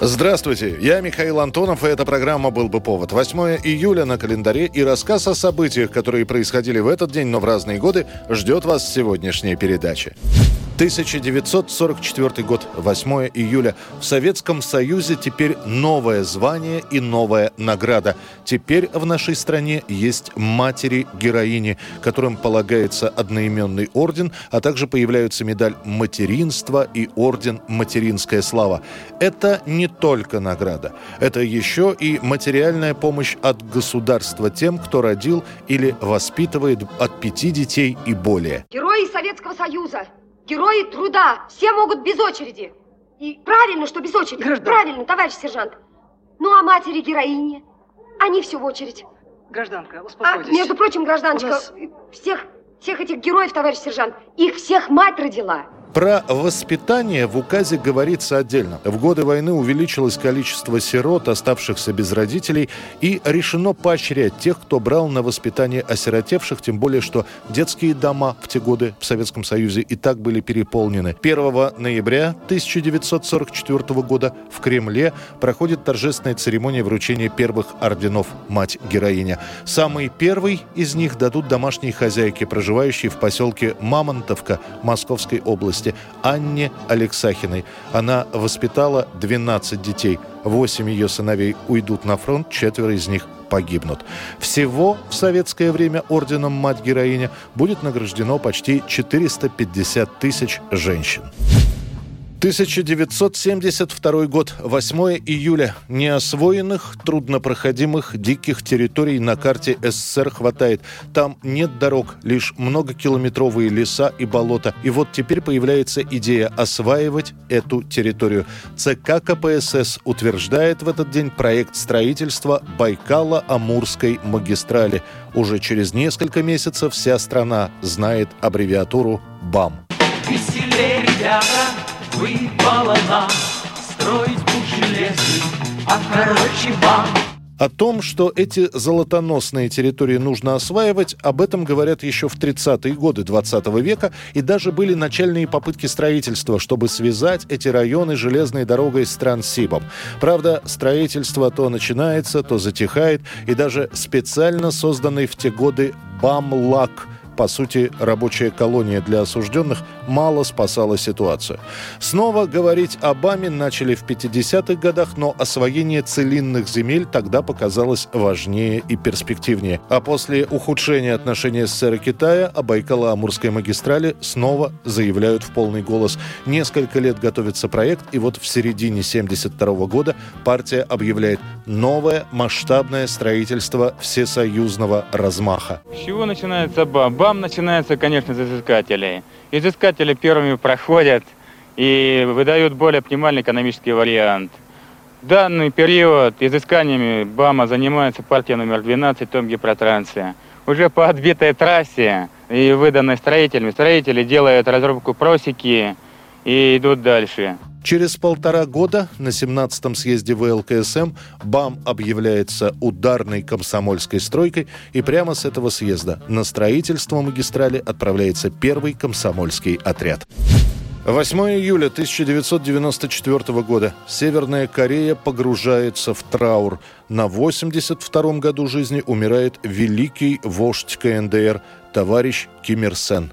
Здравствуйте, я Михаил Антонов, и эта программа «Был бы повод». 8 июля на календаре и рассказ о событиях, которые происходили в этот день, но в разные годы, ждет вас сегодняшняя передача. 1944 год, 8 июля. В Советском Союзе теперь новое звание и новая награда. Теперь в нашей стране есть матери-героини, которым полагается одноименный орден, а также появляются медаль материнства и орден «Материнская слава». Это не только награда. Это еще и материальная помощь от государства тем, кто родил или воспитывает от пяти детей и более. Герои Советского Союза, герои труда, все могут без очереди. И правильно, что без очереди. Граждан. Правильно, товарищ сержант. Ну, а матери героини? Они все в очередь. Гражданка, А, успокойтесь. между прочим, гражданочка, У нас- всех, всех этих героев, товарищ сержант, их всех мать родила. Про воспитание в указе говорится отдельно. В годы войны увеличилось количество сирот, оставшихся без родителей, и решено поощрять тех, кто брал на воспитание осиротевших, тем более, что детские дома в те годы в Советском Союзе и так были переполнены. 1 ноября 1944 года в Кремле проходит торжественная церемония вручения первых орденов «Мать-героиня». Самый первый из них дадут домашние хозяйки, проживающие в поселке Мамонтовка Московской области, Анне Алексахиной. Она воспитала 12 детей. Восемь ее сыновей уйдут на фронт, четверо из них погибнут. Всего в советское время орденом «Мать-героиня» будет награждено почти 450 тысяч женщин. 1972 год, 8 июля. Неосвоенных, труднопроходимых, диких территорий на карте СССР хватает. Там нет дорог, лишь многокилометровые леса и болота. И вот теперь появляется идея осваивать эту территорию. ЦК КПСС утверждает в этот день проект строительства Байкало-Амурской магистрали. Уже через несколько месяцев вся страна знает аббревиатуру БАМ. Веселее, ребята, выпало нам Строить пуще железный, а короче вам О том, что эти золотоносные территории нужно осваивать, об этом говорят еще в 30-е годы 20 века, и даже были начальные попытки строительства, чтобы связать эти районы железной дорогой с Транссибом. Правда, строительство то начинается, то затихает, и даже специально созданный в те годы БАМЛАК – по сути, рабочая колония для осужденных мало спасала ситуацию. Снова говорить об АМе начали в 50-х годах, но освоение целинных земель тогда показалось важнее и перспективнее. А после ухудшения отношений СССР и Китая о Байкало-Амурской магистрали снова заявляют в полный голос. Несколько лет готовится проект, и вот в середине 72 года партия объявляет новое масштабное строительство всесоюзного размаха. С чего начинается БАМ? БАМ начинается, конечно, с изыскателей. Изыскатели первыми проходят и выдают более оптимальный экономический вариант. В данный период изысканиями БАМа занимается партия номер 12 Том Гипротранция. Уже по отбитой трассе и выданной строителями, строители делают разрубку просеки и идут дальше. Через полтора года на 17-м съезде ВЛКСМ БАМ объявляется ударной комсомольской стройкой, и прямо с этого съезда на строительство магистрали отправляется первый комсомольский отряд. 8 июля 1994 года. Северная Корея погружается в траур. На 82-м году жизни умирает великий вождь КНДР товарищ Ким Ир Сен.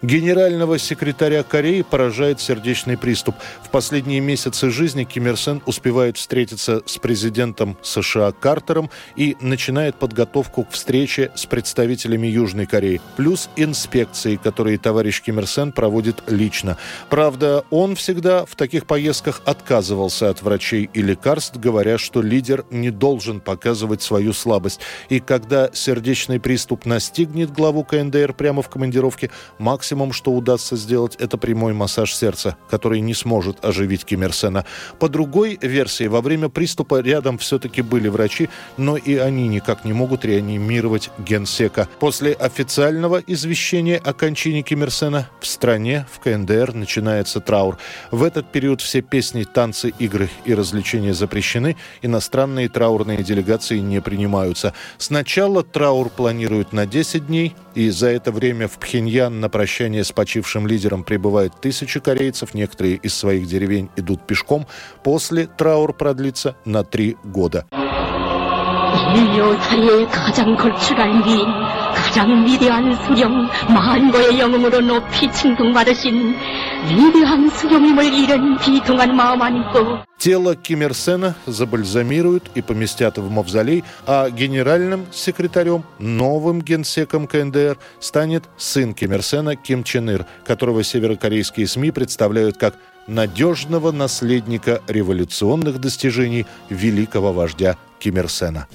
Генерального секретаря Кореи поражает сердечный приступ. В последние месяцы жизни Ким Ир Сен успевает встретиться с президентом США Картером и начинает подготовку к встрече с представителями Южной Кореи, плюс инспекции, которые товарищ Ким Ир Сен проводит лично. Правда, он всегда в таких поездках отказывался от врачей и лекарств, говоря, что лидер не должен показывать свою слабость. И когда сердечный приступ настигнет главу КНДР прямо в командировке, Макс максимум, что удастся сделать, это прямой массаж сердца, который не сможет оживить Ким Ир Сена. По другой версии, во время приступа рядом все-таки были врачи, но и они никак не могут реанимировать генсека. После официального извещения о кончине Ким Ир Сена в стране, в КНДР, начинается траур. В этот период все песни, танцы, игры и развлечения запрещены, иностранные траурные делегации не принимаются. Сначала траур планируют на 10 дней, и за это время в Пхеньян на прощание с почившим лидером прибывают тысячи корейцев, некоторые из своих деревень идут пешком. После траур продлится на три года. 인류 사리의 가장 걸출한 미인, 가장 위대한 수령, 만고의 영웅으로 높이 칭송받으신 위대한 수령님을 잃은 비통한 마음 안고 Тело Ким Ир Сена забальзамируют и поместят в мавзолей, а генеральным секретарем, новым генсеком КНДР станет сын Ким Ир Сена Ким Чен Ир, которого северокорейские СМИ представляют как надежного наследника революционных достижений великого вождя Ким Ир Сена.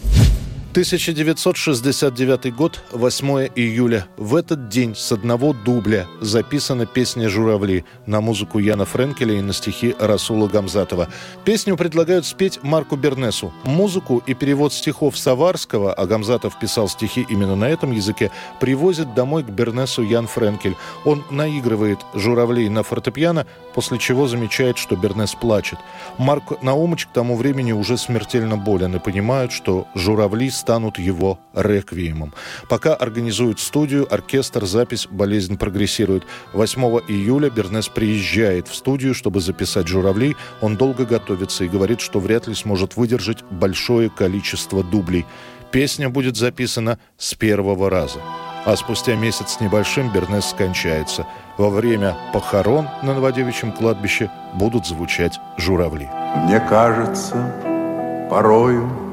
1969 год, 8 июля. В этот день с одного дубля записана песня «Журавли» на музыку Яна Френкеля и на стихи Расула Гамзатова. Песню предлагают спеть Марку Бернесу. Музыку и перевод стихов Саварского, а Гамзатов писал стихи именно на этом языке, привозит домой к Бернесу Ян Френкель. Он наигрывает «Журавлей» на фортепиано, после чего замечает, что Бернес плачет. Марк Наумыч к тому времени уже смертельно болен и понимает, что «Журавли» станут его реквиемом. Пока организуют студию, оркестр, запись, болезнь прогрессирует. 8 июля Бернес приезжает в студию, чтобы записать «Журавлей». Он долго готовится и говорит, что вряд ли сможет выдержать большое количество дублей. Песня будет записана с первого раза. А спустя месяц с небольшим Бернес скончается. Во время похорон на Новодевичьем кладбище будут звучать журавли. Мне кажется, порою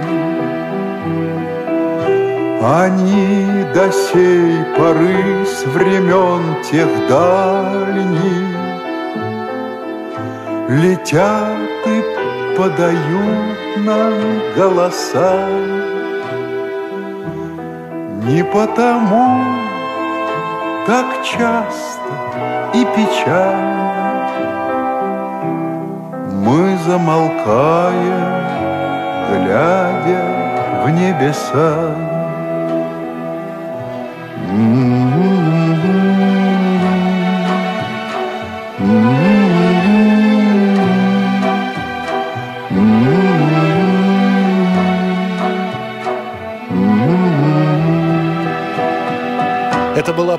они до сей поры с времен тех дальних Летят и подают нам голоса. Не потому так часто и печально Мы замолкаем, глядя в небеса